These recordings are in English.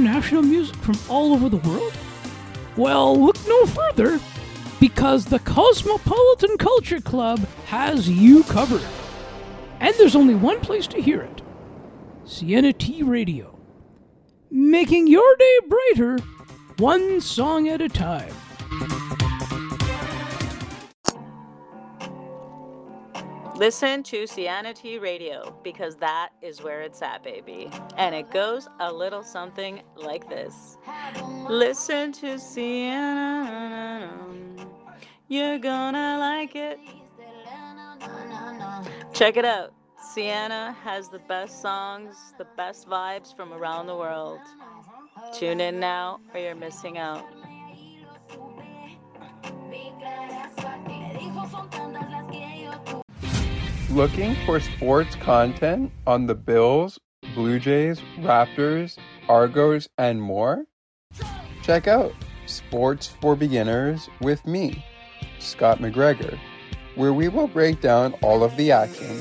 international music from all over the world? Well, look no further because the Cosmopolitan Culture Club has you covered. And there's only one place to hear it Sienna T Radio. Making your day brighter, one song at a time. Listen to Sienna T Radio because that is where it's at, baby. And it goes a little something like this Listen to Sienna. You're gonna like it. Check it out. Sienna has the best songs, the best vibes from around the world. Tune in now or you're missing out. Looking for sports content on the Bills, Blue Jays, Raptors, Argos, and more? Check out Sports for Beginners with me, Scott McGregor, where we will break down all of the action.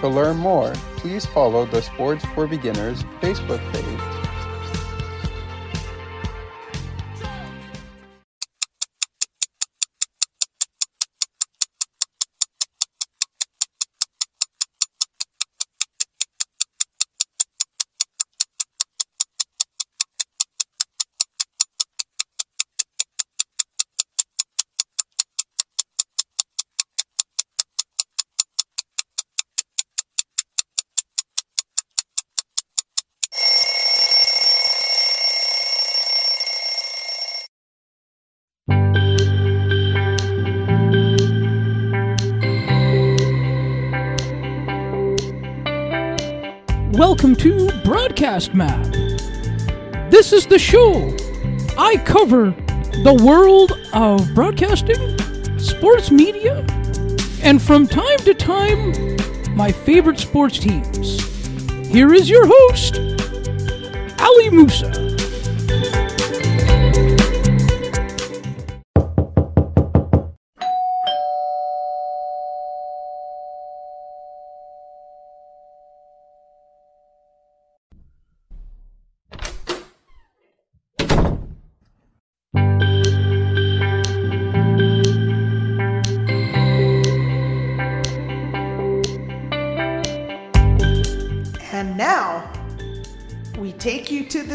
To learn more, please follow the Sports for Beginners Facebook page. Welcome to Broadcast Map. This is the show. I cover the world of broadcasting, sports media, and from time to time, my favorite sports teams. Here is your host, Ali Moosa.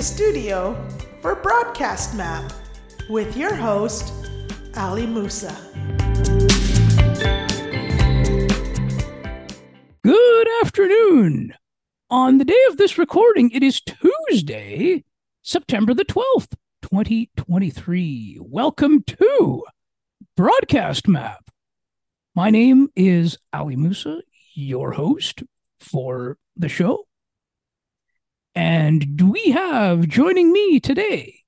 Studio for Broadcast Map with your host, Ali Moosa. Good afternoon. On the day of this recording, it is Tuesday, September the 12th, 2023. Welcome to Broadcast Map. My name is Ali Moosa, your host for the show. And we have joining me today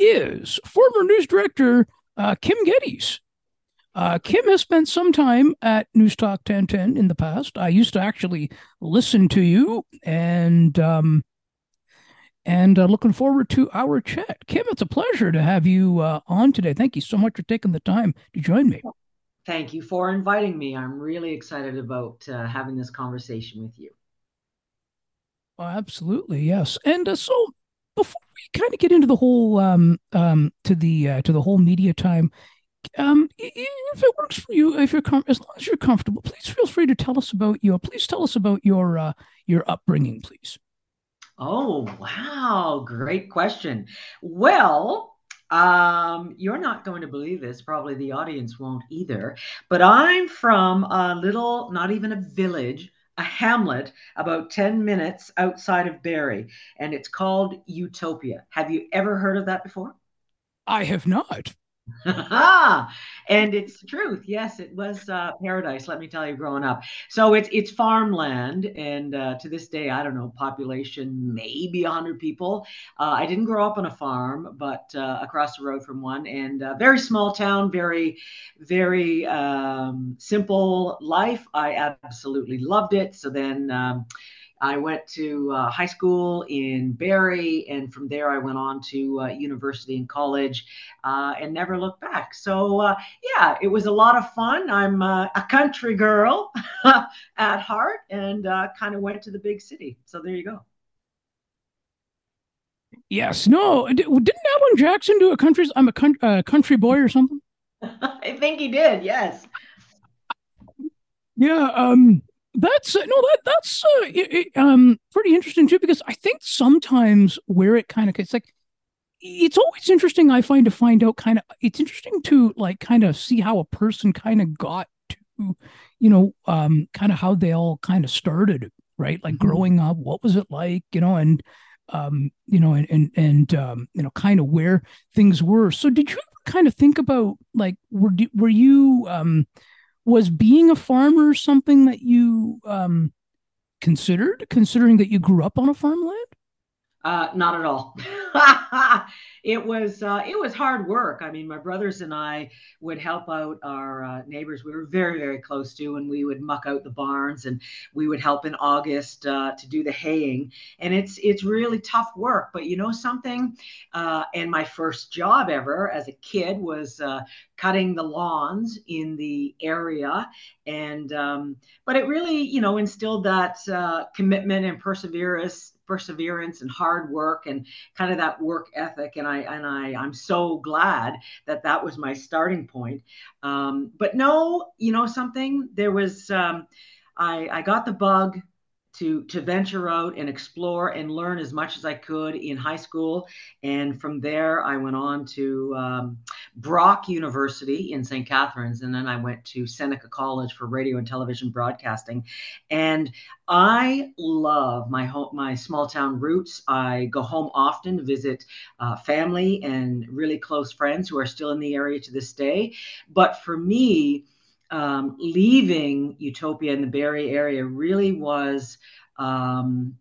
is former news director uh, Kym Geddes. Uh, Kym has spent some time at News Talk 1010 in the past. I used to actually listen to you and um, and uh, looking forward to our chat. Kym, it's a pleasure to have you uh, on today. Thank you so much for taking the time to join me. Thank you for inviting me. I'm really excited about uh, having this conversation with you. Oh, absolutely, yes. And uh, so before we kind of get into the whole um um to the uh, to the whole media time, um if it works for you, if you're com- as long as you're comfortable, please feel free to tell us about your. Please tell us about your uh, your upbringing, please. Oh wow, great question. Well, um, you're not going to believe this. Probably the audience won't either. But I'm from a little, not even a village a hamlet about 10 minutes outside of Barrie, and it's called Utopia. Have you ever heard of that before? I have not. and it's the truth. Yes, it was uh, paradise. Let me tell you, growing up. So it's it's farmland, and uh, to this day, I don't know, population maybe hundred people. Uh, I didn't grow up on a farm, but uh, across the road from one, and uh, very small town, very, very um, simple life. I absolutely loved it. So then. Um, I went to uh, high school in Barrie, and from there I went on to uh, university and college, uh, and never looked back. So uh, yeah, it was a lot of fun. I'm uh, a country girl at heart, and uh, kind of went to the big city. So there you go. Yes, no, didn't Alan Jackson do a country? I'm a country, uh, country boy or something. I think he did. Yes. Yeah. Um. That's uh, no. That that's uh, it, um pretty interesting too because I think sometimes where it kind of it's like it's always interesting I find to find out kind of it's interesting to like kind of see how a person kind of got to you know um kind of how they all kind of started right like mm-hmm. growing up what was it like you know and um you know and and, and um you know kind of where things were so did you kind of think about like were were you um was being a farmer something that you um considered considering that you grew up on a farmland uh, not at all. it was uh, it was hard work. I mean, my brothers and I would help out our uh, neighbors. We were very very close to, and we would muck out the barns, and we would help in August uh, to do the haying. And it's it's really tough work. But you know something? Uh, and my first job ever as a kid was uh, cutting the lawns in the area. And um, but it really you know instilled that commitment and perseverance perseverance and hard work and kind of that work ethic. And i and i i'm so glad that that was my starting point. Um, but no you know something? There was um, i i got the bug to to venture out and explore and learn as much as I could in high school. And from there, I went on to um, Brock University in St. Catharines, and then I went to Seneca College for radio and television broadcasting. And I love my home, my small town roots. I go home often to visit uh, family and really close friends who are still in the area to this day. But for me, um, leaving Utopia in the Barrie area really was um,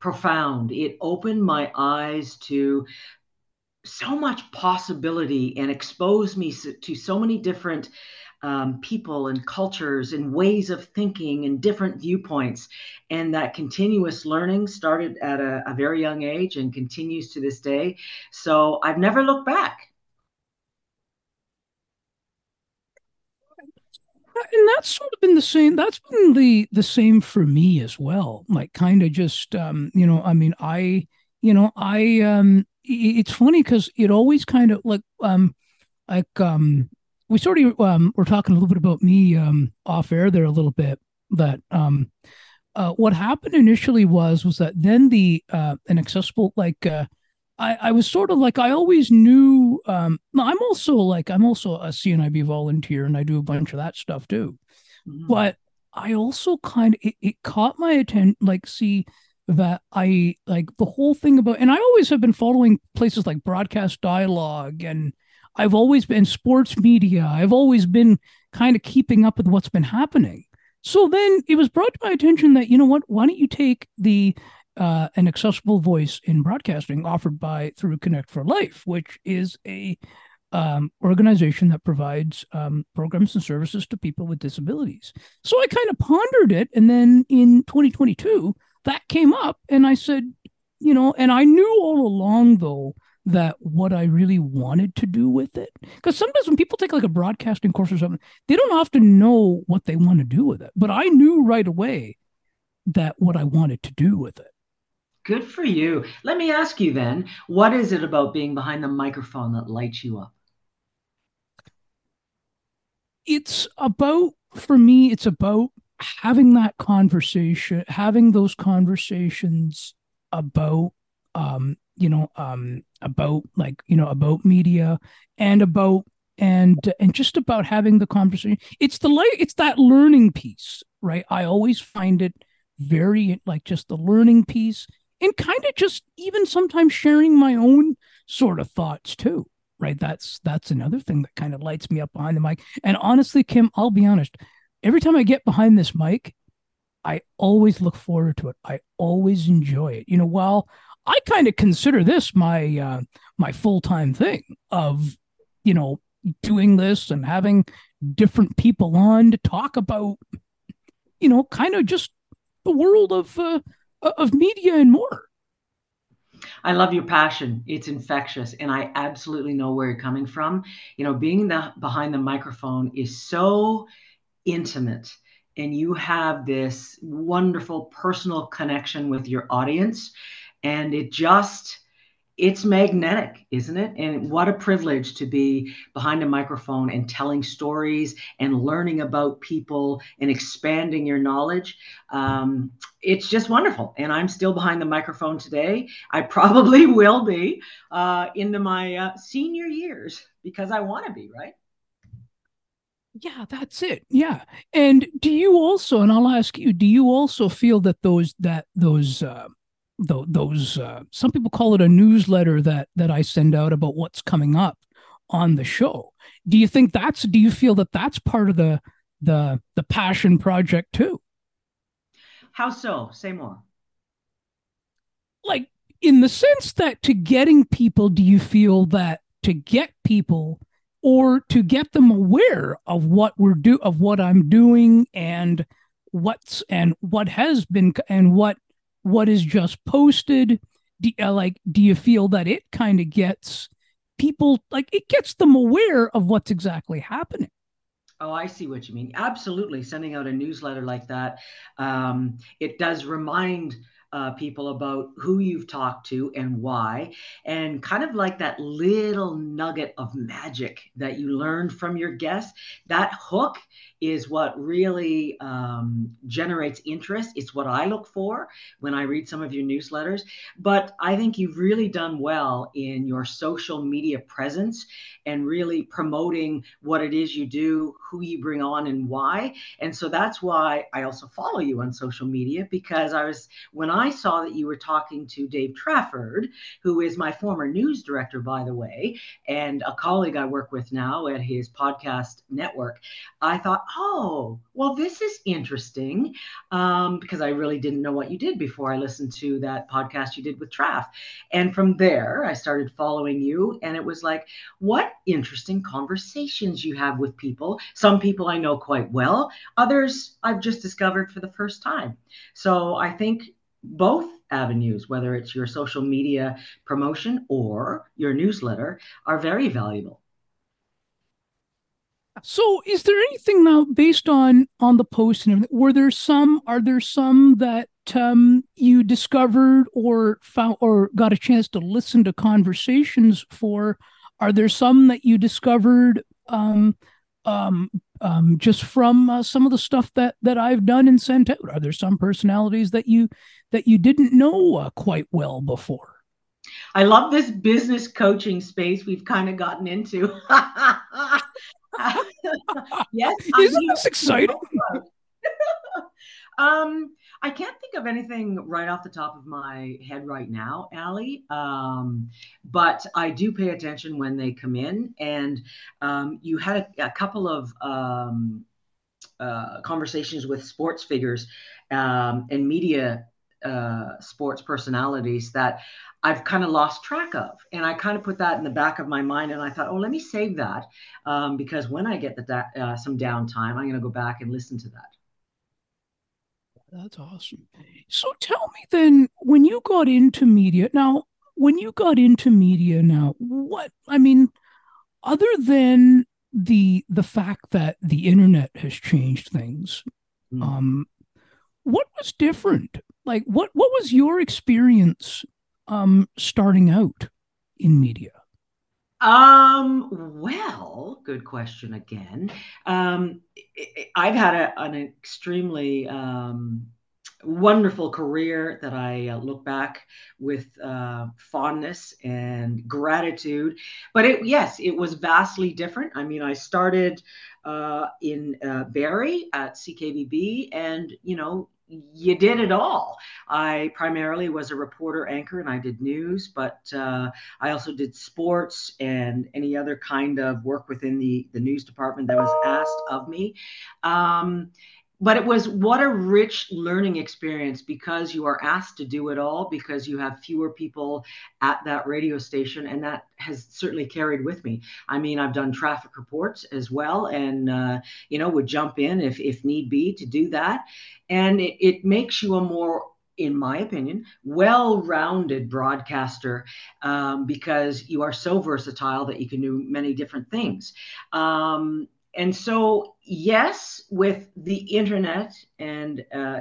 profound. It opened my eyes to so much possibility and exposed me to so many different um, people and cultures and ways of thinking and different viewpoints. And that continuous learning started at a, a very young age and continues to this day. So I've never looked back. and that's sort of been the same that's been the the same for me as well like kind of just um you know i mean i you know i um it's funny because it always kind of like um like um we sort of um we're talking a little bit about me um off air there a little bit that um uh what happened initially was was that then the uh an accessible like uh I, I was sort of like I always knew. Um, I'm also like I'm also a CNIB volunteer, and I do a bunch of that stuff too. Mm-hmm. But I also kind of it, it caught my attention. Like, see that I like the whole thing about, and I always have been following places like Broadcast Dialogue, and I've always been sports media. I've always been kind of keeping up with what's been happening. So then it was brought to my attention that you know what? Why don't you take the uh, an accessible voice in broadcasting offered by through Connect for Life, which is a um, organization that provides um, programs and services to people with disabilities. So I kind of pondered it, and then in 2022, that came up, and I said, you know, and I knew all along though that what I really wanted to do with it, because sometimes when people take like a broadcasting course or something, they don't often know what they want to do with it. But I knew right away that what I wanted to do with it. Good for you. Let me ask you then, what is it about being behind the microphone that lights you up? It's about, for me, it's about having that conversation, having those conversations about, um, you know, um, about like, you know, about media and about and and just about having the conversation it's the like it's that learning piece right? I always find it very like just the learning piece and kind of just even sometimes sharing my own sort of thoughts too right? That's that's another thing that kind of lights me up behind the mic. And honestly Kym i'll be honest every time i get behind this mic i always look forward to it i always enjoy it you know while i kind of consider this my uh my full-time thing of you know doing this and having different people on to talk about you know kind of just the world of uh, of media and more. I love your passion. It's infectious, and I absolutely know where you're coming from. You know, being the behind the microphone is so intimate, and you have this wonderful personal connection with your audience, and it just it's magnetic, isn't it? And what a privilege to be behind a microphone and telling stories and learning about people and expanding your knowledge. Um, it's just wonderful. And I'm still behind the microphone today. I probably will be uh, into my uh, senior years because I want to be, right? Yeah, that's it. Yeah. And do you also, and I'll ask you, do you also feel that those, that those, uh, those uh, some people call it a newsletter that that I send out about what's coming up on the show. Do you think that's do you feel that that's part of the the the passion project too? How so? Say more. Like in the sense that to getting people do you feel that to get people or to get them aware of what we're do of what I'm doing and what's and what has been and what what is just posted do, uh, like do you feel that it kind of gets people like it gets them aware of what's exactly happening Oh, I see what you mean. Absolutely. Sending out a newsletter like that, um, it does remind uh, people about who you've talked to and why, and kind of like that little nugget of magic that you learned from your guest. That hook is what really um, generates interest. It's what I look for when I read some of your newsletters. But I think you've really done well in your social media presence and really promoting what it is you do, who you bring on, and why. And so that's why I also follow you on social media because I was, when I saw that you were talking to Dave Trafford, who is my former news director, by the way, and a colleague I work with now at his podcast network, I thought, oh, well, this is interesting um, because I really didn't know what you did before I listened to that podcast you did with Traff. And from there, I started following you, and it was like, what interesting conversations you have with people. Some people I know quite well, others I've just discovered for the first time. So I think both avenues, whether it's your social media promotion or your newsletter, are very valuable. So, is there anything now based on on the post and? Were there some? Are there some that um, you discovered or found or got a chance to listen to conversations for? Are there some that you discovered um, um, um, just from uh, some of the stuff that that I've done and sent out? Are there some personalities that you that you didn't know uh, quite well before? I love this business coaching space we've kind of gotten into. yes. Isn't this exciting? um, I can't think of anything right off the top of my head right now, Ali. Um, but I do pay attention when they come in. And um, you had a, a couple of um, uh, conversations with sports figures um, and media uh, sports personalities that I've kind of lost track of. And I kind of put that in the back of my mind. And I thought, oh, let me save that um, because when I get the da- uh, some downtime, I'm going to go back and listen to that. That's awesome. So tell me then, when you got into media, now, when you got into media now, what, I mean, other than the the fact that the internet has changed things, mm. um, what was different like what what was your experience um starting out in media um well good question again um i've had a, an extremely um wonderful career that I uh, look back with uh, fondness and gratitude. But it, yes, it was vastly different. I mean, I started uh, in uh, Barrie at CKBB, and you know, you did it all. I primarily was a reporter anchor and I did news, but uh, I also did sports and any other kind of work within the, the news department that was asked of me. Um, but it was what a rich learning experience because you are asked to do it all because you have fewer people at that radio station and that has certainly carried with me i mean i've done traffic reports as well and uh, you know would jump in if if need be to do that and it, it makes you a more in my opinion, well rounded broadcaster um, because you are so versatile that you can do many different things. Um, and so, yes, with the internet and uh,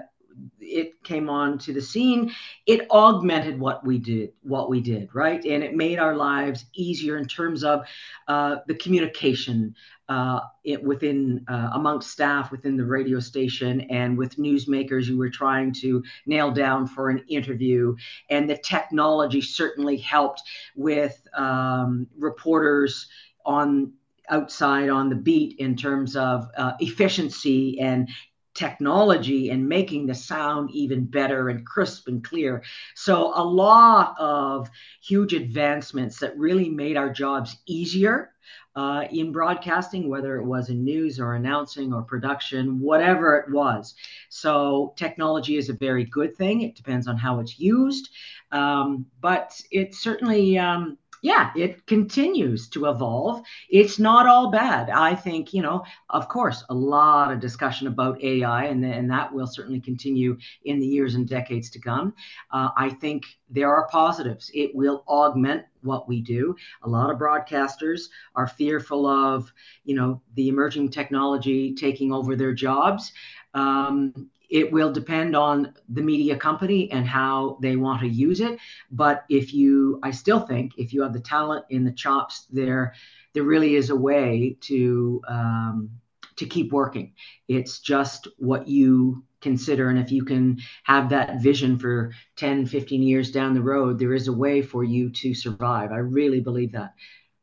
it came on to the scene, it augmented what we did, what we did, right? And it made our lives easier in terms of uh, the communication uh, it, within uh, amongst staff within the radio station and with newsmakers you were trying to nail down for an interview. And the technology certainly helped with um, reporters on outside on the beat in terms of uh, efficiency and technology and making the sound even better and crisp and clear. So, a lot of huge advancements that really made our jobs easier uh, in broadcasting, whether it was in news or announcing or production, whatever it was. So, technology is a very good thing. It depends on how it's used. Um, but it certainly um, yeah, it continues to evolve. It's not all bad. I think, you know, of course, a lot of discussion about AI, and, and that will certainly continue in the years and decades to come. Uh, I think there are positives. It will augment what we do. A lot of broadcasters are fearful of, you know, the emerging technology taking over their jobs. Um, it will depend on the media company and how they want to use it. But if you, I still think if you have the talent in the chops there, there really is a way to um, to keep working. It's just what you consider and if you can have that vision for 10 15 years down the road there is a way for you to survive i really believe that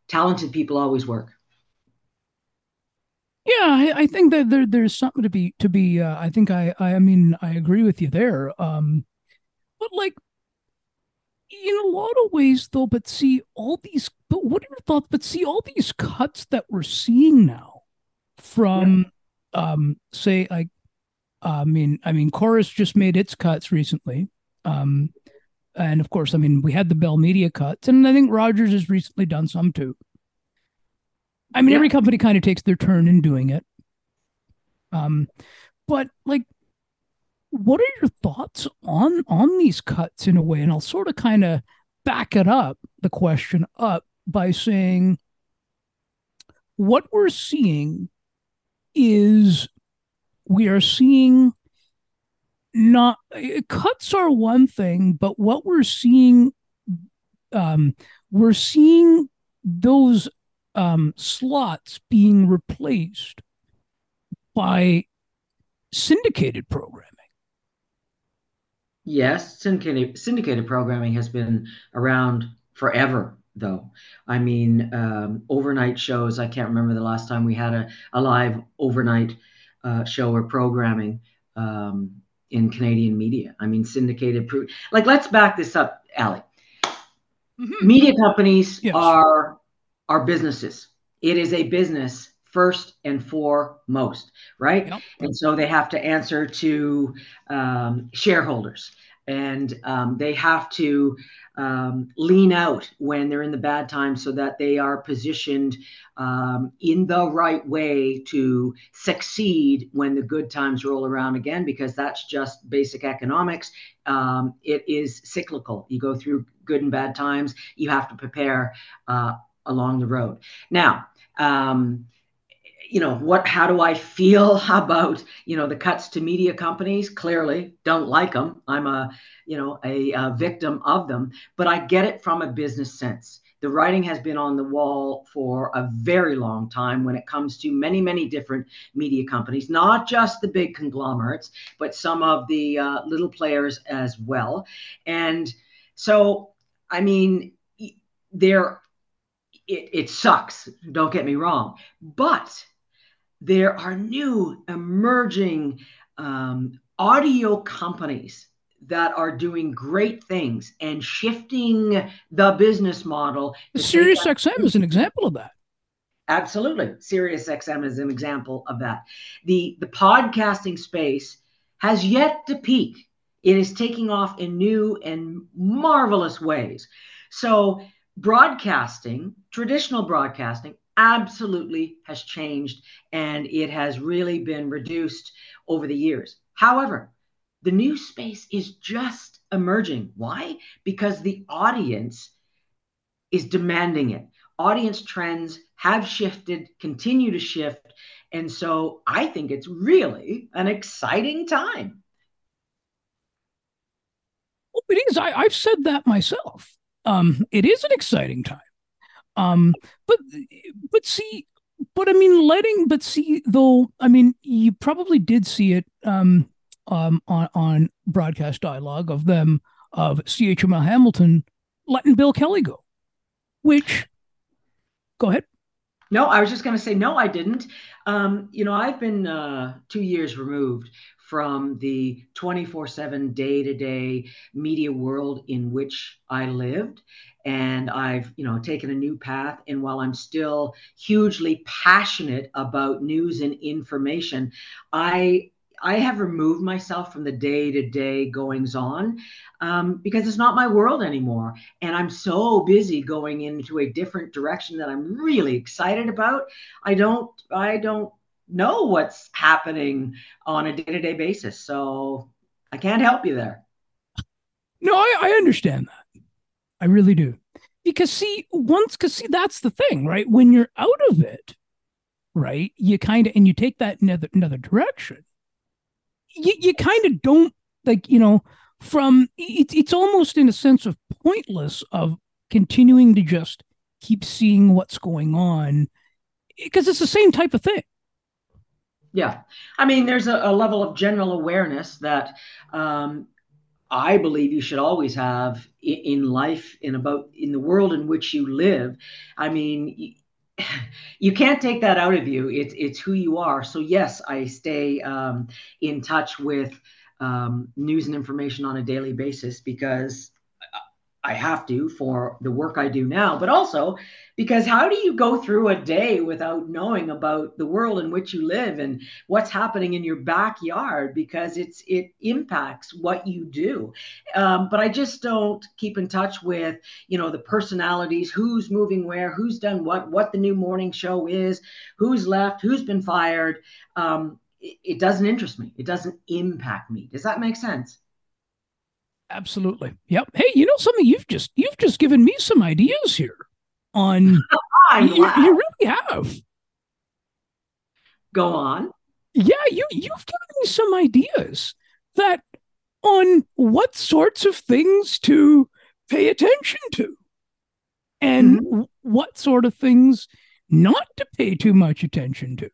talented people always work yeah, I, I, think that there there's something to be to be. Uh, I think I, I I mean I agree with you there. Um, but like in a lot of ways though. But see all these. But what are your thoughts? But see all these cuts that we're seeing now from, yeah. um, say like, I mean, I mean, Corus just made its cuts recently. Um, and of course, I mean, we had the Bell Media cuts, and I think Rogers has recently done some too. I mean, yeah. every company kind of takes their turn in doing it. Um, but like, what are your thoughts on on these cuts in a way? And I'll sort of kind of back it up, the question up by saying, what we're seeing is we are seeing not cuts are one thing, but what we're seeing, um, we're seeing those um, slots being replaced by syndicated programming. Yes, syndicated syndicated programming has been around forever, though. I mean, um, overnight shows. I can't remember the last time we had a, a live overnight uh, show or programming um, in Canadian media. I mean, syndicated. Pro- like, let's back this up, Ali. Mm-hmm. Media companies yes. are are businesses. It is a business first and foremost, right? Yep. And so they have to answer to um, shareholders and um, they have to um, lean out when they're in the bad times so that they are positioned um, in the right way to succeed when the good times roll around again, because that's just basic economics. Um, it is cyclical. You go through good and bad times, you have to prepare. Uh, along the road. Now, um, you know what how do i feel about you know the cuts to media companies? Clearly don't like them i'm a you know a, a, victim of them. But i get it from a business sense. The writing has been on the wall for a very long time when it comes to many many different media companies not just the big conglomerates but some of the uh, little players as well. And so i mean there it, it sucks, don't get me wrong. But there are new emerging um, audio companies that are doing great things and shifting the business model. Sirius XM is an example of that. Absolutely. Sirius XM is an example of that. The the podcasting space has yet to peak. It is taking off in new and marvelous ways. So broadcasting, traditional broadcasting, absolutely has changed and it has really been reduced over the years. However, the new space is just emerging. Why? Because the audience is demanding it. Audience trends have shifted, continue to shift. And so I think it's really an exciting time. it is. I, I've said that myself. Um, it is an exciting time. Um, but but see, but I mean, letting but see though. I mean, you probably did see it um, um, on on broadcast dialogue of them of CHML Hamilton letting Bill Kelly go, which. Go ahead. No, I was just going to say no, I didn't. Um, you know, I've been uh, two years removed from the 24 7 day to day media world in which I lived. And I've, you know, taken a new path. And while I'm still hugely passionate about news and information, I I have removed myself from the day to day goings on um, because it's not my world anymore. And I'm so busy going into a different direction that I'm really excited about. I don't, I don't know what's happening on a day to day basis. So I can't help you there. No, I, I understand that. I really do. Because see, once, because see, that's the thing, right? When you're out of it, right, you kind of, and you take that another, another direction, you, you kind of don't, like, you know, from, it, it's almost in a sense of pointless of continuing to just keep seeing what's going on because it's the same type of thing yeah. I mean, there's a, a level of general awareness that um, I believe you should always have in, in, life, in about in the world in which you live. I mean, you, can't take that out of you. It's it's who you are. So yes, I stay um, in touch with um, news and information on a daily basis because I have to for the work I do now, but also because how do you go through a day without knowing about the world in which you live and what's happening in your backyard because it's it impacts what you do. Um, but I just don't keep in touch with you know the personalities, who's moving where, who's done what, what the new morning show is, who's left, who's been fired. Um, it, it doesn't interest me. It doesn't impact me. Does that make sense? Absolutely. Yep. Hey, you know something? You've just you've just given me some ideas here on. you, you, really have. Go on. Yeah, you you've given me some ideas that on what sorts of things to pay attention to, and mm-hmm. what sort of things not to pay too much attention to.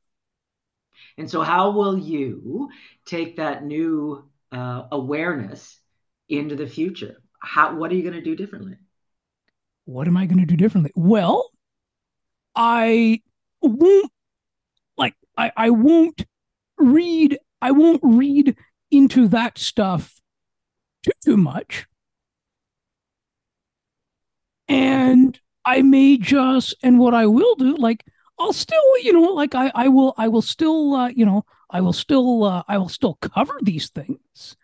And so, how will you take that new uh, awareness into the future? How what are you going to do differently? What am I going to do differently? Well, I won't like I, I won't read I won't read into that stuff too too much. And I may just and what I will do, like I'll still, you know, like I, I will I will still uh, you know, I will still uh, I will still cover these things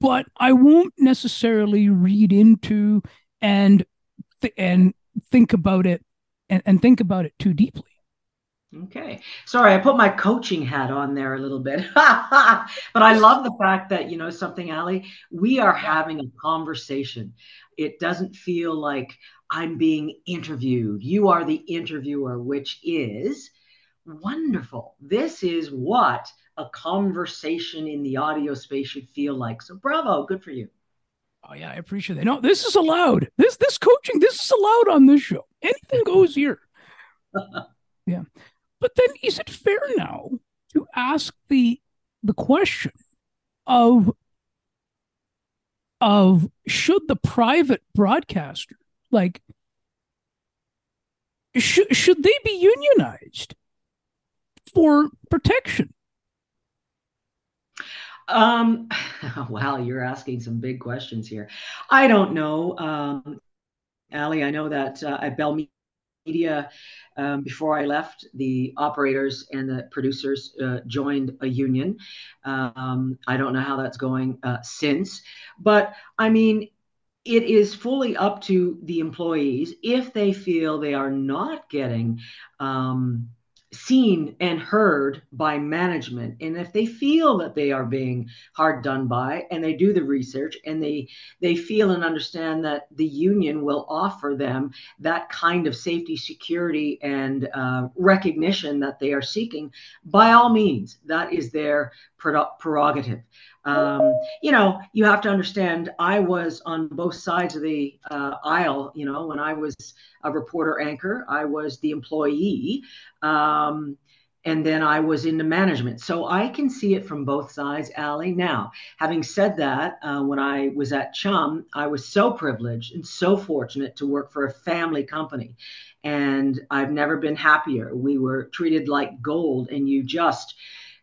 but I won't necessarily read into and th- and think about it and, and think about it too deeply. Okay. Sorry, I put my coaching hat on there a little bit. but I love the fact that, you know, something, Ali, we are having a conversation. It doesn't feel like I'm being interviewed. You are the interviewer, which is wonderful. This is what a conversation in the audio space should feel like. So bravo, good for you. Oh yeah, I appreciate that. No, this is allowed. This this coaching, this is allowed on this show. Anything goes here. yeah. But then is it fair now to ask the the question of of should the private broadcaster like should should they be unionized for protection um, wow, you're asking some big questions here. I don't know. Um, Ali, I know that uh, at Bell Media, um, before I left, the operators and the producers uh, joined a union. Um, I don't know how that's going uh, since, but I mean, it is fully up to the employees if they feel they are not getting um, seen and heard by management. And if they feel that they are being hard done by and they do the research and they they feel and understand that the union will offer them that kind of safety security and uh, recognition that they are seeking by all means that is their prerogative Um, you know, you have to understand, I was on both sides of the uh, aisle. You know, when I was a reporter anchor, I was the employee. Um, and then I was into management. So I can see it from both sides, Ali. Now, having said that, uh, when I was at Chum, I was so privileged and so fortunate to work for a family company. And I've never been happier. We were treated like gold, and you just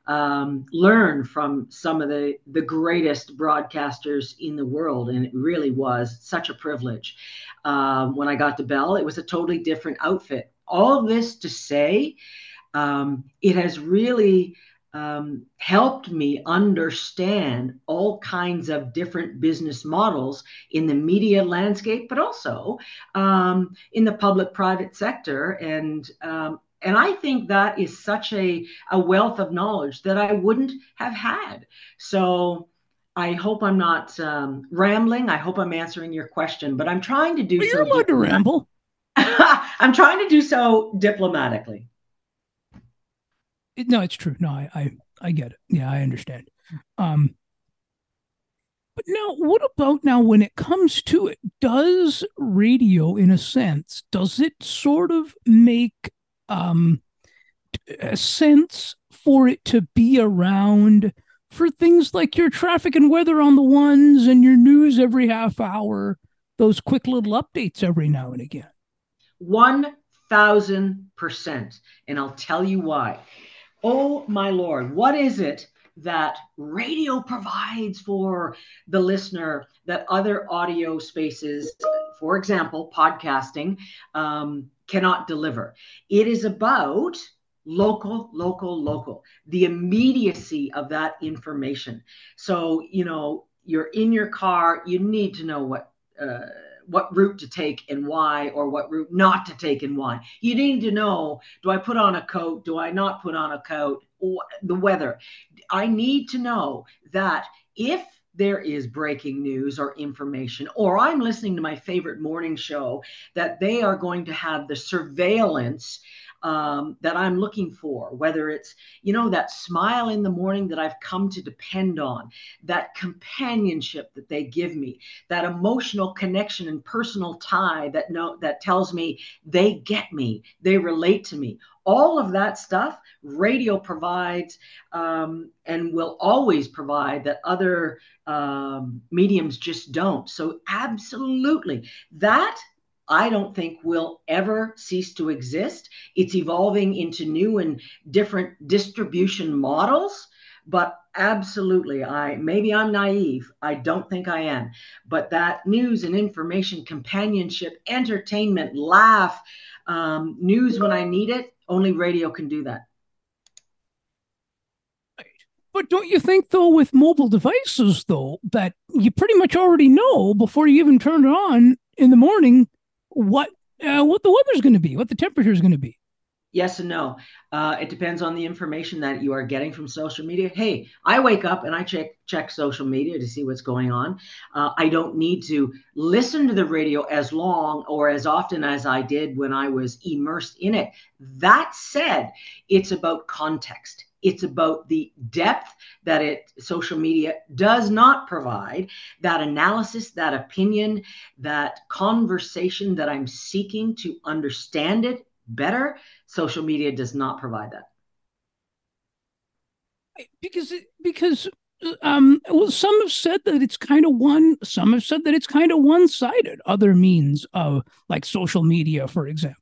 um, learn from some of the, the greatest broadcasters in the world. And it really was such a privilege. Um, when I got to Bell, it was a totally different outfit. All this to say, um, it has really um, helped me understand all kinds of different business models in the media landscape, but also um, in the public private sector. And um, and I think that is such a, a wealth of knowledge that I wouldn't have had. So I hope I'm not um, rambling. I hope I'm answering your question, but I'm trying to do well, so. You're allowed to ramble. I'm trying to do so diplomatically no, it's true. No, I, I, I get it. Yeah, I understand. Um, but now, what about now when it comes to it? Does radio, in a sense, does it sort of make um, a sense for it to be around for things like your traffic and weather on the ones and your news every half hour, those quick little updates every now and again? 1000%. And I'll tell you why. Oh my Lord, what is it that radio provides for the listener that other audio spaces, for example, podcasting, um, cannot deliver? It is about local, local, local, the immediacy of that information. So, you know, you're in your car, you need to know what. Uh, what route to take and why, or what route not to take and why. You need to know do I put on a coat? Do I not put on a coat? The weather. I need to know that if there is breaking news or information, or I'm listening to my favorite morning show, that they are going to have the surveillance um, that I'm looking for, whether it's, you know, that smile in the morning that I've come to depend on, that companionship that they give me, that emotional connection and personal tie that know that tells me they get me, they relate to me. All of that stuff radio provides um, and will always provide that other um, mediums just don't. So, absolutely, that I don't think will ever cease to exist. It's evolving into new and different distribution models, but absolutely I maybe I'm naive. I don't think I am. But that news and information companionship, entertainment, laugh, um, news when I need it, only radio can do that. But don't you think, though, with mobile devices, though, that you pretty much already know before you even turn it on in the morning what uh, what the weather's going to be, what the temperature is going to be. Yes and no. Uh, it depends on the information that you are getting from social media. Hey, I wake up and I check check social media to see what's going on. Uh, I don't need to listen to the radio as long or as often as I did when I was immersed in it. That said, it's about context. It's about the depth that it social media does not provide, that analysis, that opinion, that conversation that I'm seeking to understand it better. Social media does not provide that. Because because um well some have said that it's kind of one some have said that it's kind of one-sided other means of like social media for example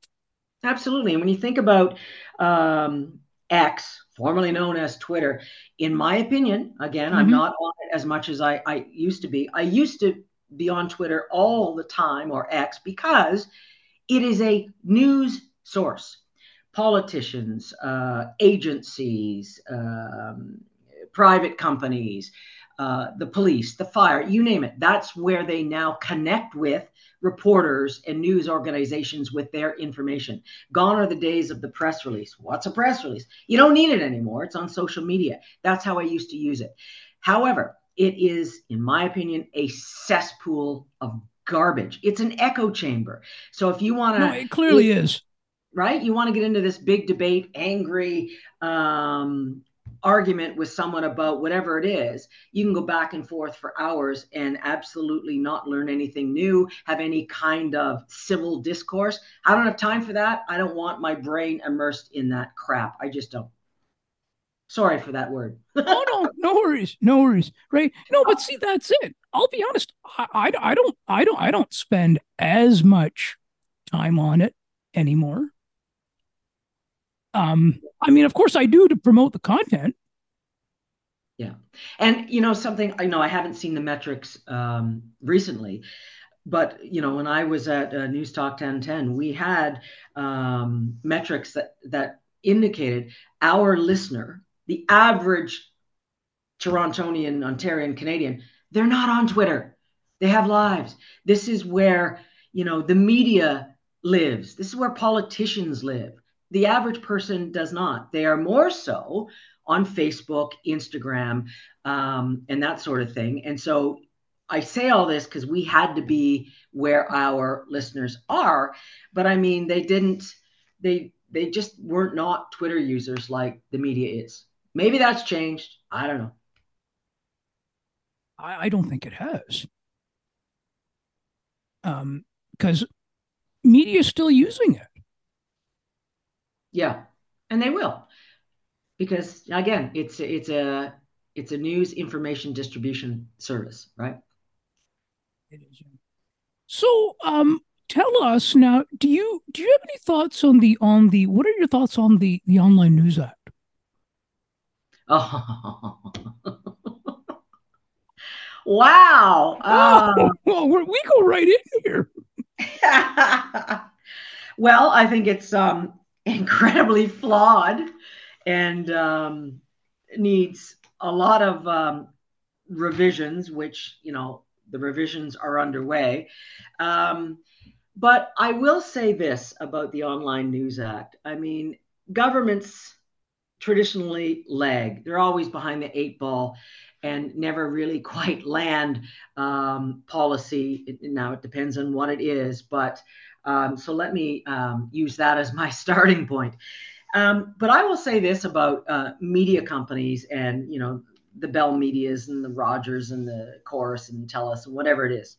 absolutely and when you think about um X, formerly known as Twitter. In my opinion, again, mm-hmm. I'm not on it as much as I, I used to be. I used to be on Twitter all the time or X because it is a news source. Politicians, uh, agencies, um, private companies, uh, the police, the fire, you name it. That's where they now connect with reporters and news organizations with their information. Gone are the days of the press release. What's a press release? You don't need it anymore. It's on social media. That's how I used to use it. However, it is, in my opinion, a cesspool of garbage. It's an echo chamber. So if you want to, no, it clearly it, is right. You want to get into this big debate, angry, um, argument with someone about whatever it is, you can go back and forth for hours and absolutely not learn anything new, have any kind of civil discourse. I don't have time for that. I don't want my brain immersed in that crap. I just don't. Sorry for that word. oh no, no worries, no worries. Right? No, but see, that's it. I'll be honest. I, I, I don't, I don't, I don't spend as much time on it anymore. Um, I mean, of course, I do to promote the content. Yeah, and you know something. I know I haven't seen the metrics um, recently, but you know when I was at uh, News Talk 1010, we had um, metrics that that indicated our listener the average Torontonian, Ontarian, Canadian, they're not on Twitter. They have lives. This is where, you know, the media lives. This is where politicians live. The average person does not. They are more so on Facebook, Instagram, um, and that sort of thing. And so I say all this because we had to be where our listeners are, but I mean they didn't they they just weren't not Twitter users like the media is. Maybe that's changed. I don't know. I, I don't think it has. Um, because media is still using it. Yeah, and they will, because again, it's it's a it's a news information distribution service, right? It is. So, um, tell us now. Do you do you have any thoughts on the on the? What are your thoughts on the the online news act? Oh. wow. Um, well, we go right in here. well, I think it's um, incredibly flawed and um, needs a lot of um, revisions, which, you know, the revisions are underway. Um, but I will say this about the Online News Act. I mean, governments traditionally lag. They're always behind the eight ball and never really quite land um, policy. Now it depends on what it is, but um, so let me um, use that as my starting point. Um, but I will say this about uh, media companies and you know the Bell Medias and the Rogers and the Corus and Telus and whatever it is.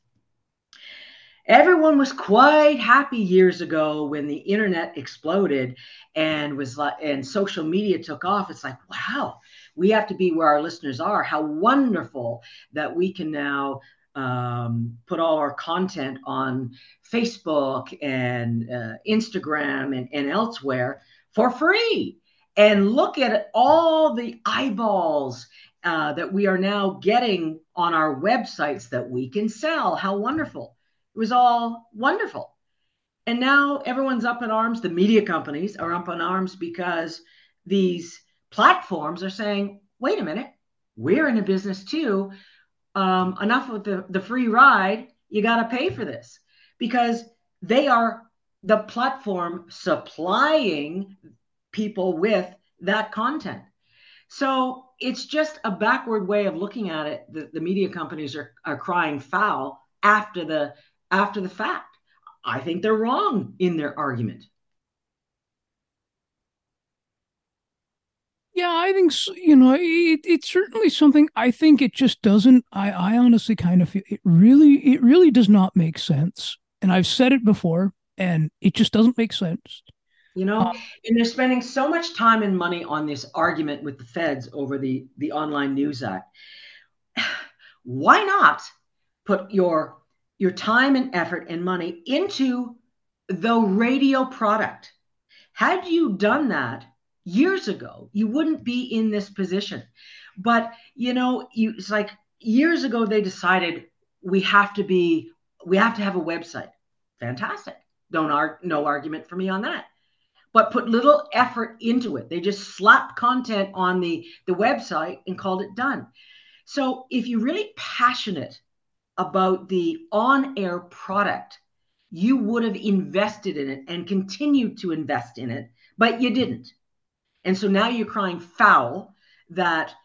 Everyone was quite happy years ago when the internet exploded and was like, and social media took off. It's like, wow, we have to be where our listeners are. How wonderful that we can now um, put all our content on Facebook and uh, Instagram and, and elsewhere for free. And look at all the eyeballs uh, that we are now getting on our websites that we can sell. How wonderful! It was all wonderful. And now everyone's up in arms. The media companies are up in arms because these platforms are saying, wait a minute, we're in a business too. Um, enough with the, the free ride. You got to pay for this because they are the platform supplying people with that content. So it's just a backward way of looking at it. The, the media companies are, are crying foul after the after the fact. I think they're wrong in their argument. Yeah, I think so, you know it, it's certainly something. I think it just doesn't. I I honestly kind of feel it really it really does not make sense. And I've said it before, and it just doesn't make sense. You know, um, and they're spending so much time and money on this argument with the feds over the the Online News Act. Why not put your your time and effort and money into the radio product. Had you done that years ago, you wouldn't be in this position. But you know, you, it's like years ago they decided we have to be, we have to have a website. Fantastic. Don't argue, no argument for me on that. But put little effort into it. They just slapped content on the the website and called it done. So if you're really passionate about the on air product, you would have invested in it and continued to invest in it, but you didn't. And so now you're crying foul that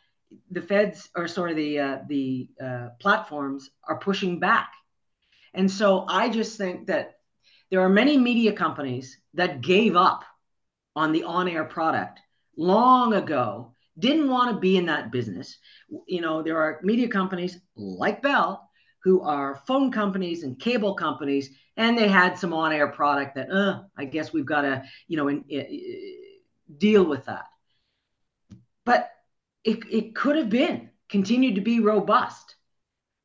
the feds or sorry the uh, the uh, platforms are pushing back. And so I just think that there are many media companies that gave up on the on-air product long ago didn't want to be in that business. You know, there are media companies like Bell who are phone companies and cable companies, and they had some on-air product that, uh, I guess we've got to, you know, in, in, deal with that. But it, it could have been continued to be robust,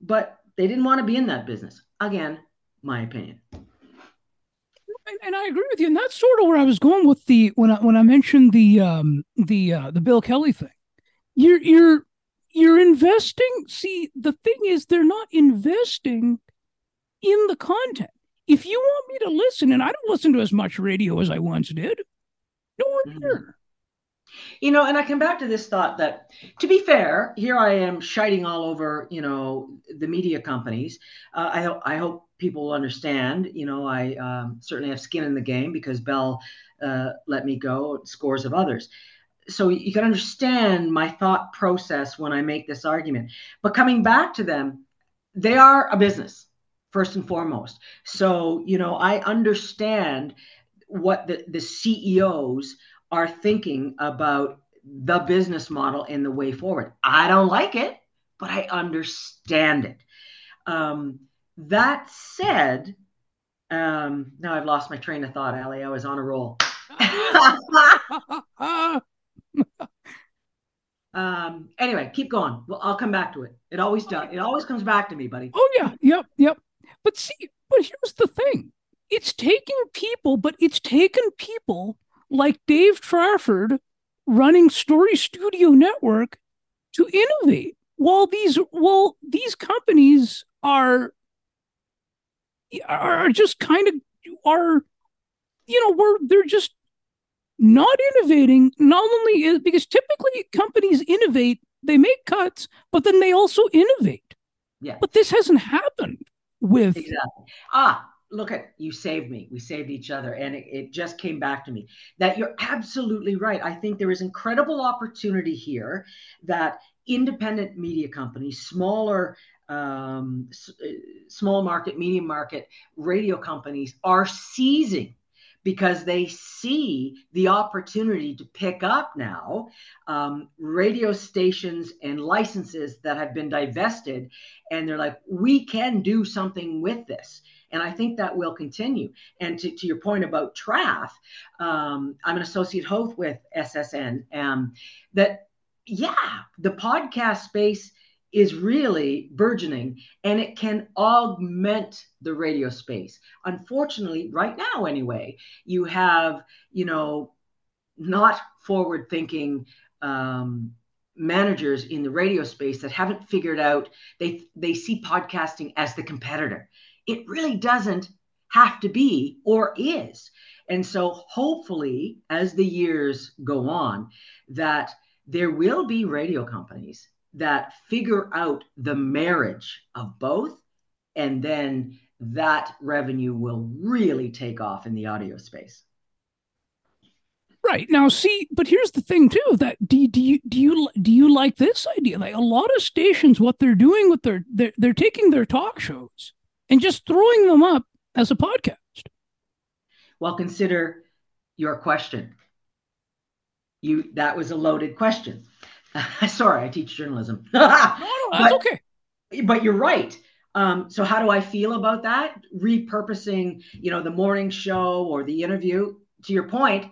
but they didn't want to be in that business. Again, my opinion. And, and, I agree with you, and that's sort of where I was going with the when I when I mentioned the um the uh, the Bill Kelly thing. You're you're you're investing. See, the thing is, they're not investing in the content. If you want me to listen, and I don't listen to as much radio as I once did, nowhere mm-hmm. near. You know, and I come back to this thought that, to be fair, here I am shiting all over, you know, the media companies. Uh, I hope I hope people will understand. You know, I um, certainly have skin in the game because Bell uh, let me go. Scores of others. So you can understand my thought process when I make this argument. But coming back to them, they are a business first and foremost. So you know, I understand what the the CEOs are thinking about the business model and the way forward. I don't like it, but I understand it. Um, that said, um, now I've lost my train of thought, Ali. I was on a roll. um, anyway, keep going. Well, I'll come back to it. It always does. It always comes back to me, buddy. Oh yeah, yep, yep. But see, but here's the thing: it's taking people, but it's taken people like Dave Trafford running Story Studio Network to innovate. While these well, these companies are are just kind of are you know we're they're just not innovating. Not only is because typically companies innovate they make cuts but then they also innovate. Yeah but this hasn't happened with exactly. Ah look at you saved me. We saved each other. And it, it, just came back to me that you're absolutely right. I think there is incredible opportunity here that independent media companies smaller um, s- uh, small market medium market radio companies are seizing because they see the opportunity to pick up now um, radio stations and licenses that have been divested. And they're like we can do something with this and I think that will continue. And to, to your point about TRAF, um, I'm an associate host with SSN. Um, that, yeah, the podcast space is really burgeoning and it can augment the radio space. Unfortunately, right now, anyway, you have, you know, not forward thinking um, managers in the radio space that haven't figured out they they see podcasting as the competitor it really doesn't have to be or is. And so, hopefully, as the years go on, that there will be radio companies that figure out the marriage of both, and then that revenue will really take off in the audio space. Right now, see, but here's the thing too: that do, do you do you do you like this idea? Like a lot of stations, what they're doing with their they're, they're taking their talk shows and just throwing them up as a podcast. Well, consider your question. You that was a loaded question. Sorry, I teach journalism. no, no, that's but, okay. But you're right. Um, so how do I feel about that? Repurposing, you know, the morning show or the interview. To your point,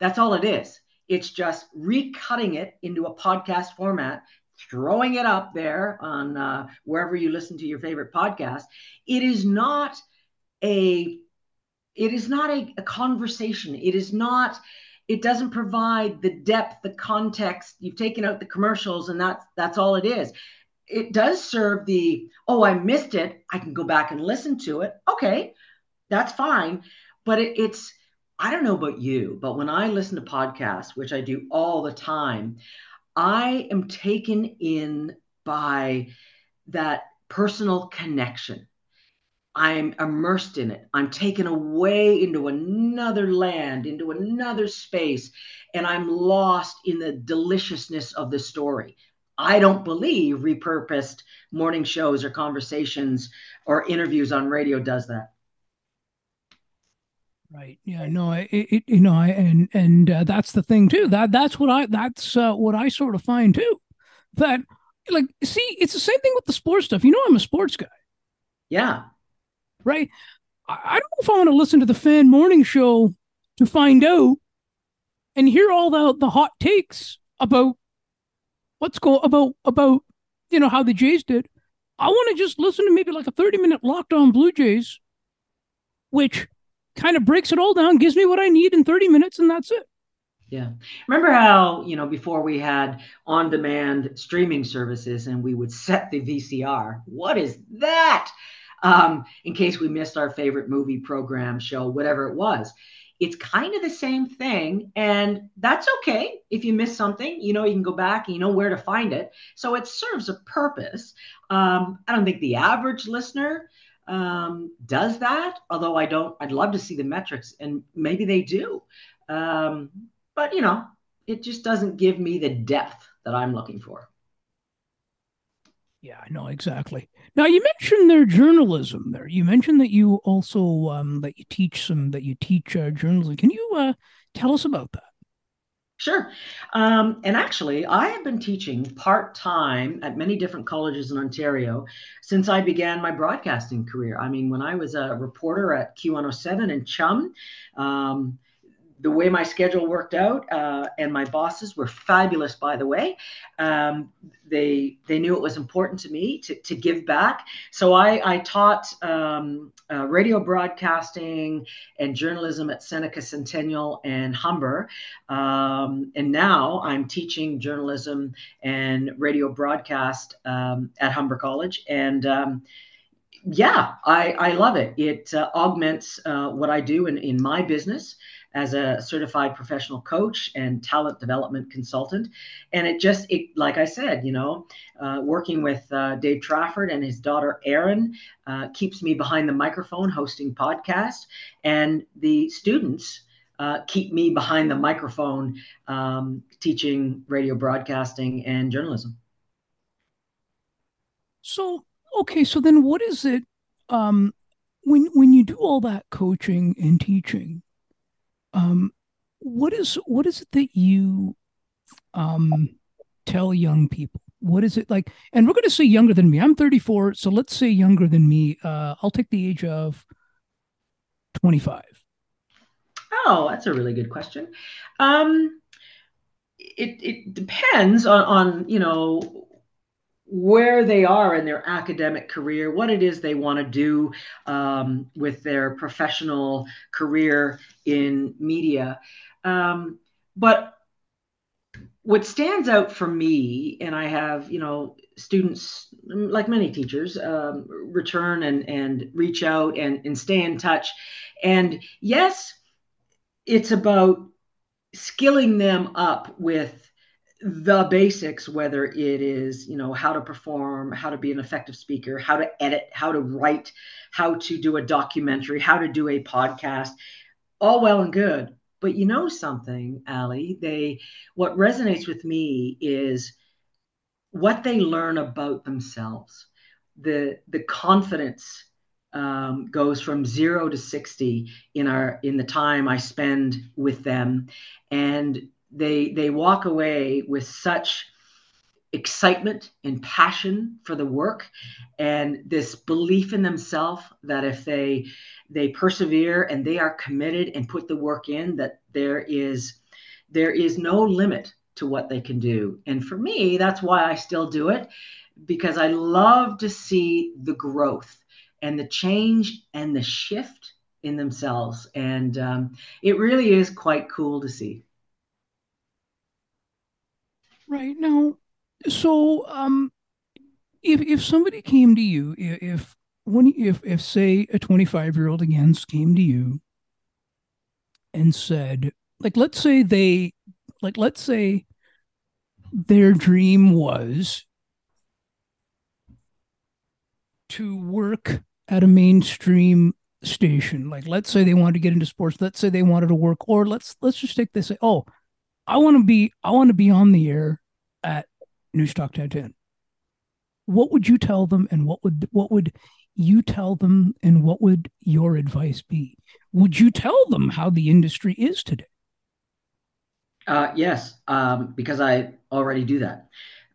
that's all it is. It's just recutting it into a podcast format throwing it up there on uh, wherever you listen to your favorite podcast. It is not a it is not a, a conversation. It is not it doesn't provide the depth, the context. You've taken out the commercials, and that's that's all it is. It does serve the oh, I missed it. I can go back and listen to it. Okay, that's fine. But it, it's I don't know about you, but when I listen to podcasts, which I do all the time, I am taken in by that personal connection. I'm immersed in it. I'm taken away into another land, into another space, and I'm lost in the deliciousness of the story. I don't believe repurposed morning shows or conversations or interviews on radio does that. Right. Yeah. No. It, it you know. I and and uh, that's the thing too. That that's what I that's uh, what I sort of find too. That like see, it's the same thing with the sports stuff. You know, I'm a sports guy. Yeah. Right. I, I don't know if I want to listen to the fan morning show to find out and hear all the the hot takes about what's go about about you know how the Jays did. I want to just listen to maybe like a 30 minute locked on Blue Jays, which kind of breaks it all down, gives me what I need in 30 minutes, and that's it. Yeah. Remember how, you know, before we had on demand streaming services and we would set the VCR? What is that? Um, in case we missed our favorite movie, program, show, whatever it was. It's kind of the same thing. And that's okay. If you miss something, you know, you can go back and you know where to find it. So it serves a purpose. Um, I don't think the average listener um, does that, although I don't, I'd love to see the metrics and maybe they do. Um, but, you know, it just doesn't give me the depth that I'm looking for. Yeah, I know exactly. Now you mentioned their journalism there. You mentioned that you also um, that you teach some that you teach uh, journalism. Can you uh, tell us about that? Sure. Um, and actually, I have been teaching part time at many different colleges in Ontario since I began my broadcasting career. I mean, when I was a reporter at Q107 in Chum, um, the way my schedule worked out, uh, and my bosses were fabulous, by the way. Um, they they knew it was important to me to, to give back. So I, I taught um, uh, radio broadcasting and journalism at Seneca Centennial and Humber, um, and now I'm teaching journalism and radio broadcast um, at Humber College and um, yeah, I, I love it. It uh, augments uh, what I do in, in my business as a certified professional coach and talent development consultant. And it just, it, like I said, you know, uh, working with uh, Dave Trafford and his daughter Erin uh, keeps me behind the microphone hosting podcasts, and the students. Uh, keep me behind the microphone um, teaching radio broadcasting and journalism. So, okay, so then what is it um, when when you do all that coaching and teaching? Um, what is what is it that you um, tell young people? What is it like? And we're going to say younger than me. I'm 34, so let's say younger than me. Uh, I'll take the age of 25. Oh, that's a really good question. Um, it it depends on on you know where they are in their academic career, what it is they want to do um, with their professional career in media. Um, but what stands out for me, and I have, you know, students like many teachers um, return and and reach out and and stay in touch, and yes, it's about skilling them up with the basics whether it is you know how to perform how to be an effective speaker how to edit how to write how to do a documentary how to do a podcast all well and good. But you know something ali they what resonates with me is what they learn about themselves. The the confidence um, goes from zero to 60 in our in the time i spend with them. And they they walk away with such excitement and passion for the work and this belief in themselves that if they they persevere and they are committed and put the work in that there is there is no limit to what they can do. And for me that's why I still do it because I love to see the growth and the change and the shift in themselves. And um, it really is quite cool to see Right now, so um, if if somebody came to you, if when if if say a twenty five year old again came to you and said, like, let's say they, like, let's say their dream was to work at a mainstream station. Like let's say they wanted to get into sports. Let's say they wanted to work. Or let's let's just take this oh i want to be i want to be on the air at Newstalk 1010, what would you tell them and what would what would you tell them and what would your advice be? would you tell them how the industry is today? Uh, yes, um, because I already do that.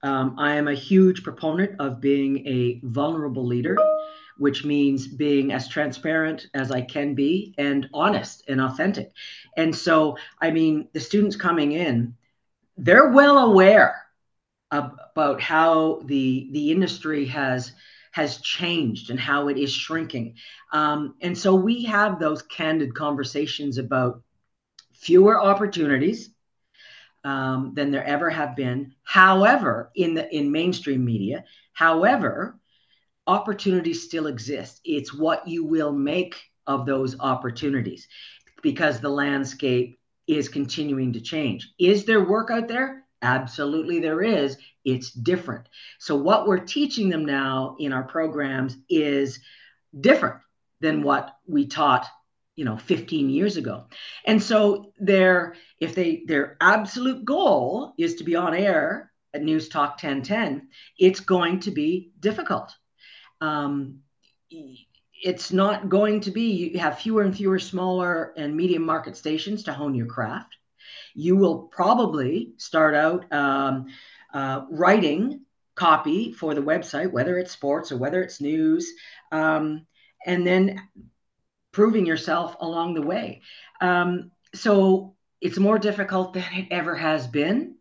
Um, I am a huge proponent of being a vulnerable leader, which means being as transparent as I can be and honest and authentic. And so, I mean, the students coming in, they're well aware about how the the industry has has changed and how it is shrinking. Um, and so we have those candid conversations about fewer opportunities um, than there ever have been. However, in the in mainstream media, however, opportunities still exist. It's what you will make of those opportunities because the landscape is continuing to change. Is there work out there? Absolutely, there is. It's different. So, what we're teaching them now in our programs is different than what we taught you know 15 years ago and so their if they their absolute goal is to be on air at news talk 1010 it's going to be difficult um, it's not going to be you have fewer and fewer smaller and medium market stations to hone your craft you will probably start out um, uh, writing copy for the website whether it's sports or whether it's news um, and then proving yourself along the way. Um, so it's more difficult than it ever has been.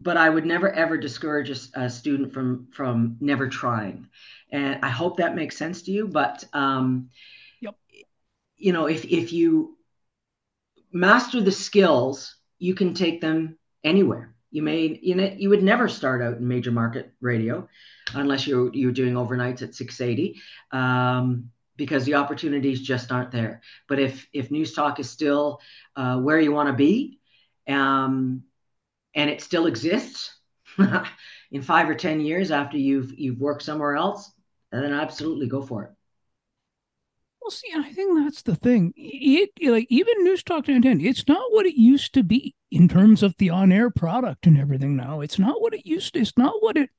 But I would never ever discourage a, a student from from never trying, and I hope that makes sense to you. But um, yep. you know, if if you master the skills, you can take them anywhere. You may, you know, you would never start out in major market radio unless you're you're doing overnights at 680. Um, because the opportunities just aren't there. But if if News Talk is still uh, where you want to be, um, and it still exists in five or ten years after you've you've worked somewhere else, then absolutely go for it. Well, see, I think that's the thing. It like even News Talk 1010, it's not what it used to be in terms of the on-air product and everything. Now, it's not what it used to. It's not what it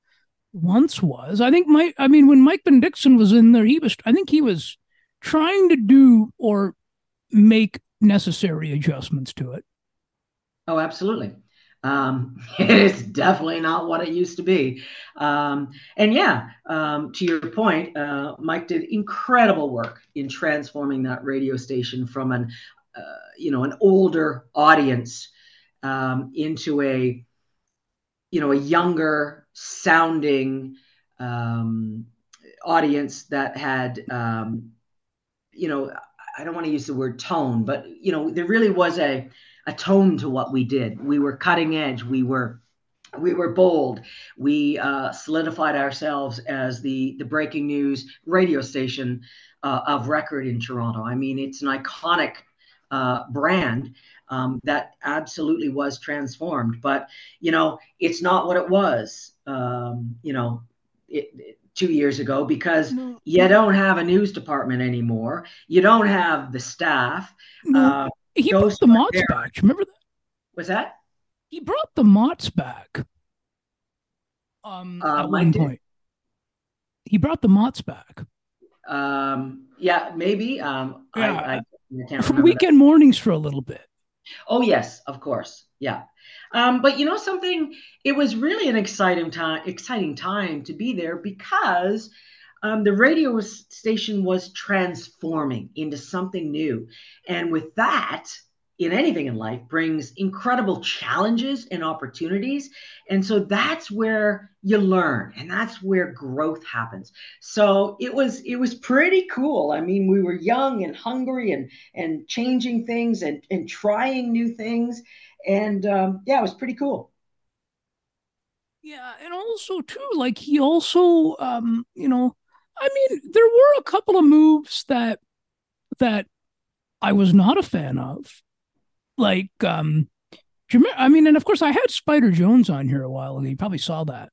once was. I think Mike. I mean, when Mike Bendixen was in there, he was. I think he was trying to do or make necessary adjustments to it. Oh, absolutely. Um, it's definitely not what it used to be. Um, and yeah, um, to your point, uh, Mike did incredible work in transforming that radio station from an, uh, you know, an older audience um, into a, you know, a younger sounding um, audience that had, um, you know, I don't want to use the word tone, but you know, there really was a a tone to what we did. We were cutting edge. We were we were bold. We uh, solidified ourselves as the the breaking news radio station uh, of record in Toronto. I mean, it's an iconic uh, brand um, that absolutely was transformed. But you know, it's not what it was. Um, you know, it, it, two years ago because no. you don't have a news department anymore. You don't have the staff. No. Uh, he brought the Mott's back. Remember that? Was that? He brought the mods back. Um, uh, at one point, he brought the mods back. Um, yeah, maybe. Um, yeah. I, I, I for weekend that. mornings for a little bit. Oh yes, of course. Yeah. Um, but you know something, it was really an exciting time, exciting time to be there because um, the radio station was transforming into something new, and with that, in anything in life brings incredible challenges and opportunities. And so that's where you learn and that's where growth happens. So it was it was pretty cool. I mean we were young and hungry and and changing things and and trying new things. And um, yeah it was pretty cool. Yeah and also too like he also um you know i mean there were a couple of moves that that i was not a fan of like um do you remember, I mean, and of course, I had Spider Jones on here a while ago. You probably saw that.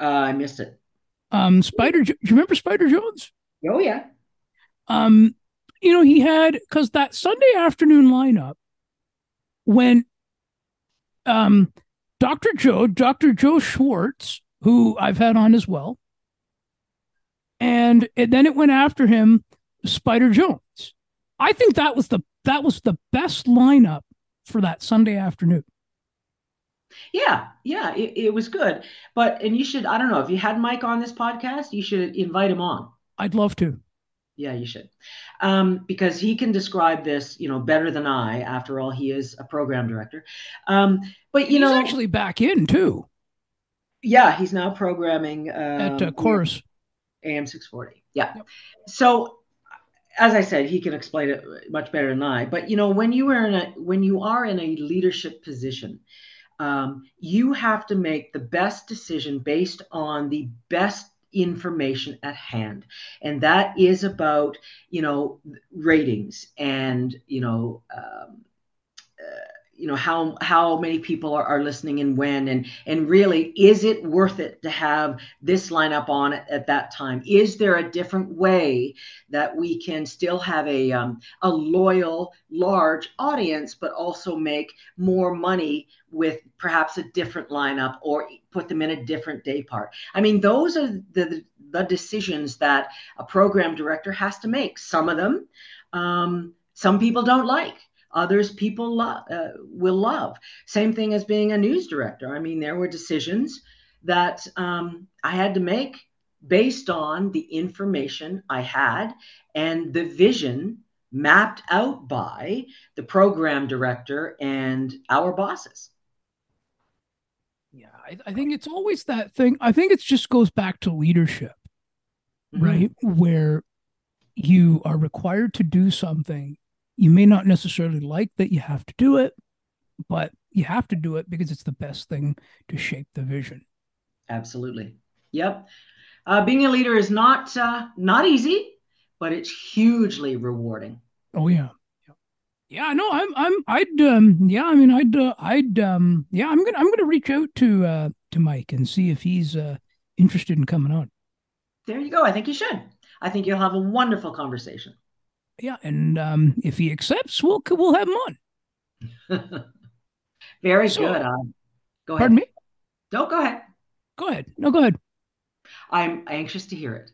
Uh, I missed it. Um, Spider, do you remember Spider Jones? Oh yeah. Um, you know, he had because that Sunday afternoon lineup when um Dr. Joe, Dr. Joe Schwartz, who I've had on as well, and, and then it went after him, Spider Jones. I think that was the that was the best lineup for that Sunday afternoon. Yeah, yeah, it, it was good. But and you should I don't know if you had Mike on this podcast, you should invite him on. I'd love to. Yeah, you should, um, because he can describe this, you know, better than I. After all, he is a program director. Um, but you He's know, actually back in too yeah, he's now programming um, at uh, Corus. AM six forty. Yeah. Yep. So, as I said, he can explain it much better than I. But you know, when you are in a when you are in a leadership position, um, you have to make the best decision based on the best information at hand and that is about you know ratings and you know um, uh, you know how how many people are, are listening and when and and really is it worth it to have this lineup on at, at that time? Is there a different way that we can still have a um, a loyal large audience but also make more money with perhaps a different lineup or put them in a different day part? I mean those are the the decisions that a program director has to make. Some of them um, some people don't like others people lo- uh, will love. Same thing as being a news director. I mean, there were decisions that um, I had to make based on the information I had and the vision mapped out by the program director and our bosses. Yeah, I, I think it's always that thing. I think it just goes back to leadership, mm-hmm. right? Where you are required to do something you may not necessarily like that you have to do it, but you have to do it because it's the best thing to shape the vision. Absolutely. Yep. Uh, being a leader is not uh, not easy, but it's hugely rewarding. Oh yeah. Yeah, no, I'm, I'm, I'd, um, yeah, I mean, I'd, uh, I'd, um, yeah, I'm gonna, I'm gonna reach out to, uh, to Mike and see if he's, uh, interested in coming on. There you go. I think you should. I think you'll have a wonderful conversation yeah, and um, if he accepts, we'll we'll have him on. Very so, good. Um, go ahead. Pardon me. No, go ahead. Go ahead. No, go ahead. I'm anxious to hear it.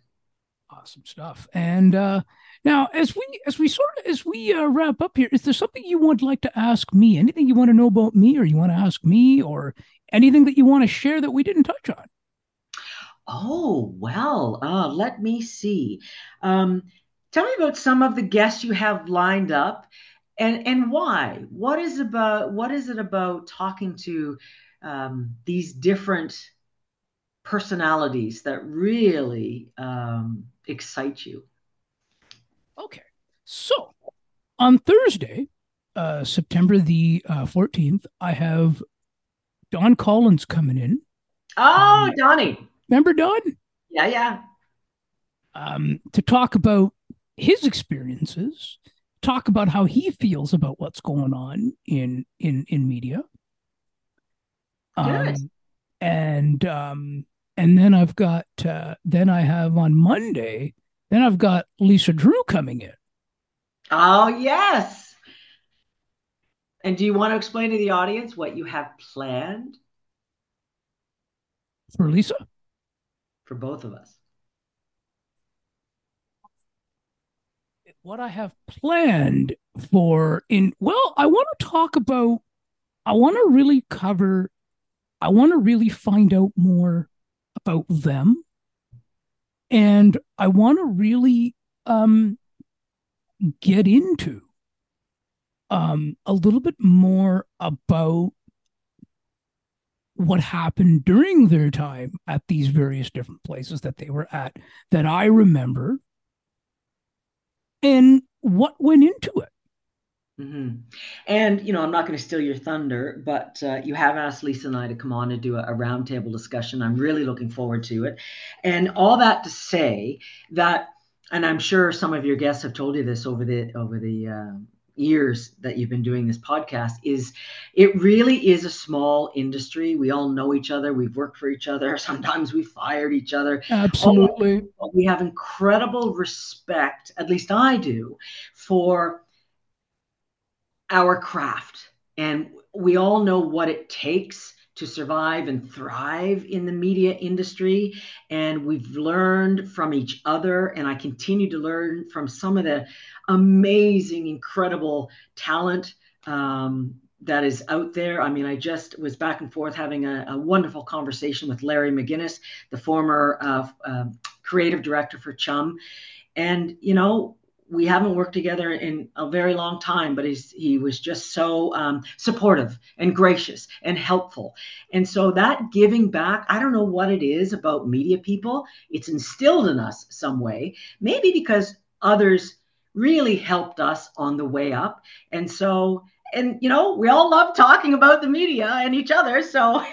Awesome stuff. And uh, now, as we as we sort of as we uh, wrap up here, is there something you would like to ask me? Anything you want to know about me, or you want to ask me, or anything that you want to share that we didn't touch on? Oh well, uh, let me see. Um, Tell me about some of the guests you have lined up and and why. What is about what is it about talking to um, these different personalities that really um, excite you? Okay, so on Thursday, uh, September the uh, 14th, I have Don Collins coming in. Oh, um, Donnie. Remember Don? Yeah, yeah. Um, to talk about his experiences, talk about how he feels about what's going on in in in media. Um, and um, and then I've got uh, then I have on Monday, then I've got Lisa Drew coming in. Oh yes. And do you want to explain to the audience what you have planned for Lisa? For both of us. What I have planned for in well, I want to talk about I want to really cover I want to really find out more about them. And I want to really um get into um a little bit more about what happened during their time at these various different places that they were at that I remember and what went into it. Mm-hmm. And you know, I'm not going to steal your thunder, but uh, you have asked Lisa and I to come on and do a, a roundtable discussion. I'm really looking forward to it, and all that to say that, and I'm sure some of your guests have told you this over the over the uh, years that you've been doing this podcast is it really is a small industry. We all know each other. We've worked for each other. Sometimes we fired each other. Absolutely. We have incredible respect at least i do for our craft. And we all know what it takes to survive and thrive in the media industry. And we've learned from each other. And I continue to learn from some of the amazing, incredible talent um, that is out there. I mean, I just was back and forth having a, a wonderful conversation with Larry McGinnis, the former uh, uh, creative director for Chum. And, you know, we haven't worked together in a very long time, but he's, he was just so um, supportive and gracious and helpful. And so that giving back, I don't know what it is about media people. It's instilled in us some way, maybe because others really helped us on the way up. And so, and you know, we all love talking about the media and each other. So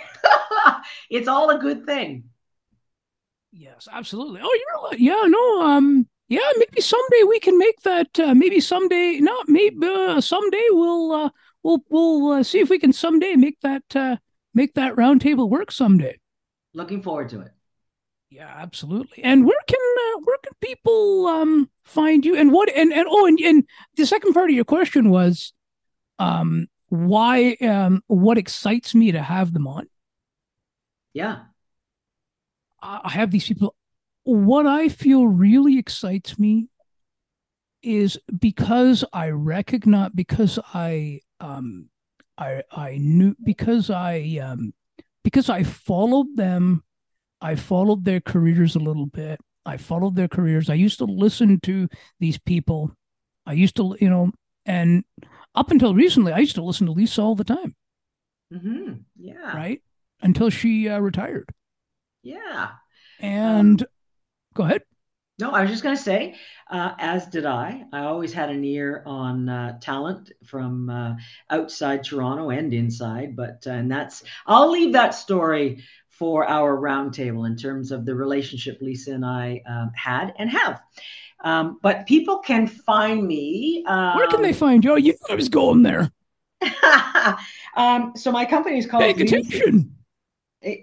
it's all a good thing. Yes, absolutely. Oh, you're yeah, no, um, yeah, maybe someday we can make that. Uh, maybe someday, not maybe uh, someday we'll uh, we'll we'll uh, see if we can someday make that uh, make that roundtable work someday. Looking forward to it. Yeah, absolutely. And where can uh, where can people um find you? And what and and oh and, and the second part of your question was um why um what excites me to have them on. Yeah. I have these people. What I feel really excites me is because I recognize because I um I I knew because I um because I followed them I followed their careers a little bit. I followed their careers. I used to listen to these people. I used to, you know, and up until recently, I used to listen to Lisa all the time. Mm-hmm. Yeah. Right. Until she uh, retired. Yeah. And um, go ahead. No, I was just going to say, uh, as did I. I always had an ear on uh, talent from uh, outside Toronto and inside, but uh, and that's I'll leave that story for our roundtable in terms of the relationship Lisa and I um, had and have. Um, but people can find me. Um, Where can they find you? Oh, you I was going there. Um, so my company is called. Pay attention.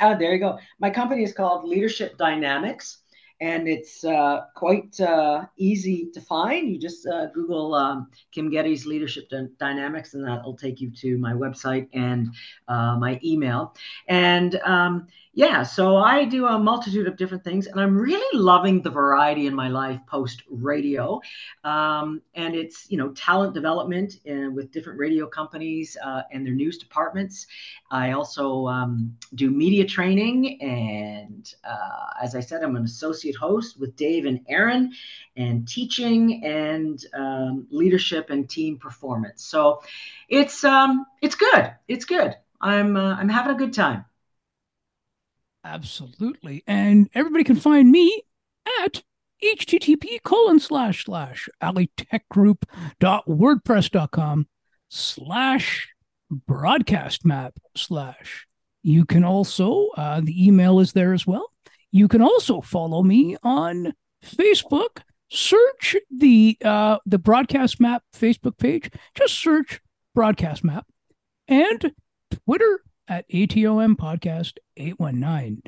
Uh, there you go. My company is called Leadership Dynamics and it's uh, quite uh, easy to find. You just uh, Google um, Kym Geddes Leadership Dynamics, and that'll take you to my website and uh, my email. And um, yeah, so I do a multitude of different things, and I'm really loving the variety in my life post radio. Um, and it's you know talent development and uh, with different radio companies uh, and their news departments. I also um, do media training, and uh, as I said, I'm an associate host with Dave and Erin, and teaching and um, leadership and team performance. So it's um, it's good. It's good. I'm uh, I'm having a good time. Absolutely. And everybody can find me at http colon slash slash alitechgroup.wordpress.com slash broadcast map slash. You can also, uh, the email is there as well. You can also follow me on Facebook. Search the uh, the broadcast map Facebook page. Just search broadcast map and Twitter at ATOM Podcast 819.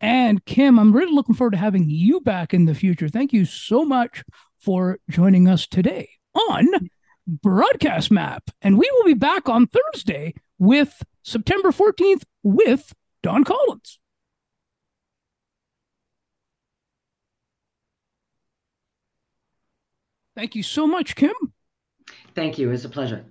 And Kym, I'm really looking forward to having you back in the future. Thank you so much for joining us today on Broadcast Map. And we will be back on Thursday with September 14th with Don Collins. Thank you so much, Kym. Thank you. It's a pleasure.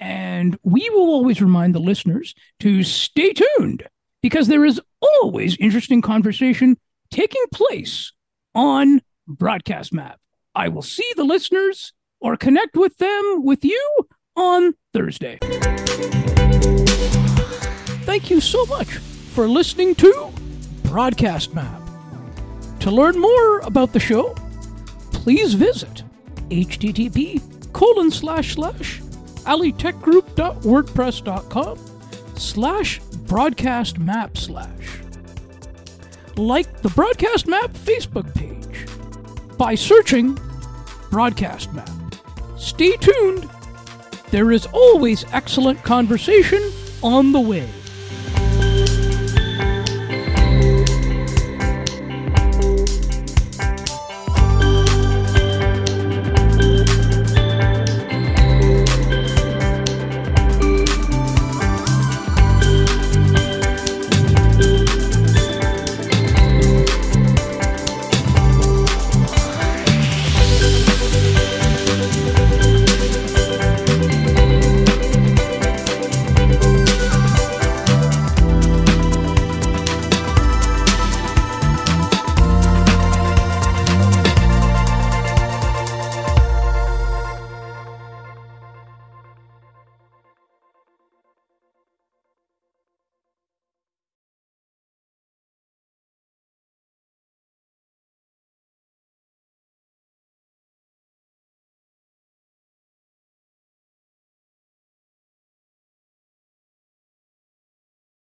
And we will always remind the listeners to stay tuned because there is always interesting conversation taking place on Broadcast Map. I will see the listeners or connect with them with you on Thursday. Thank you so much for listening to Broadcast Map. To learn more about the show, please visit http colon slash slash alitechgroup.wordpress.com slash broadcast map slash. Like the Broadcast Map Facebook page by searching Broadcast Map. Stay tuned. There is always excellent conversation on the way.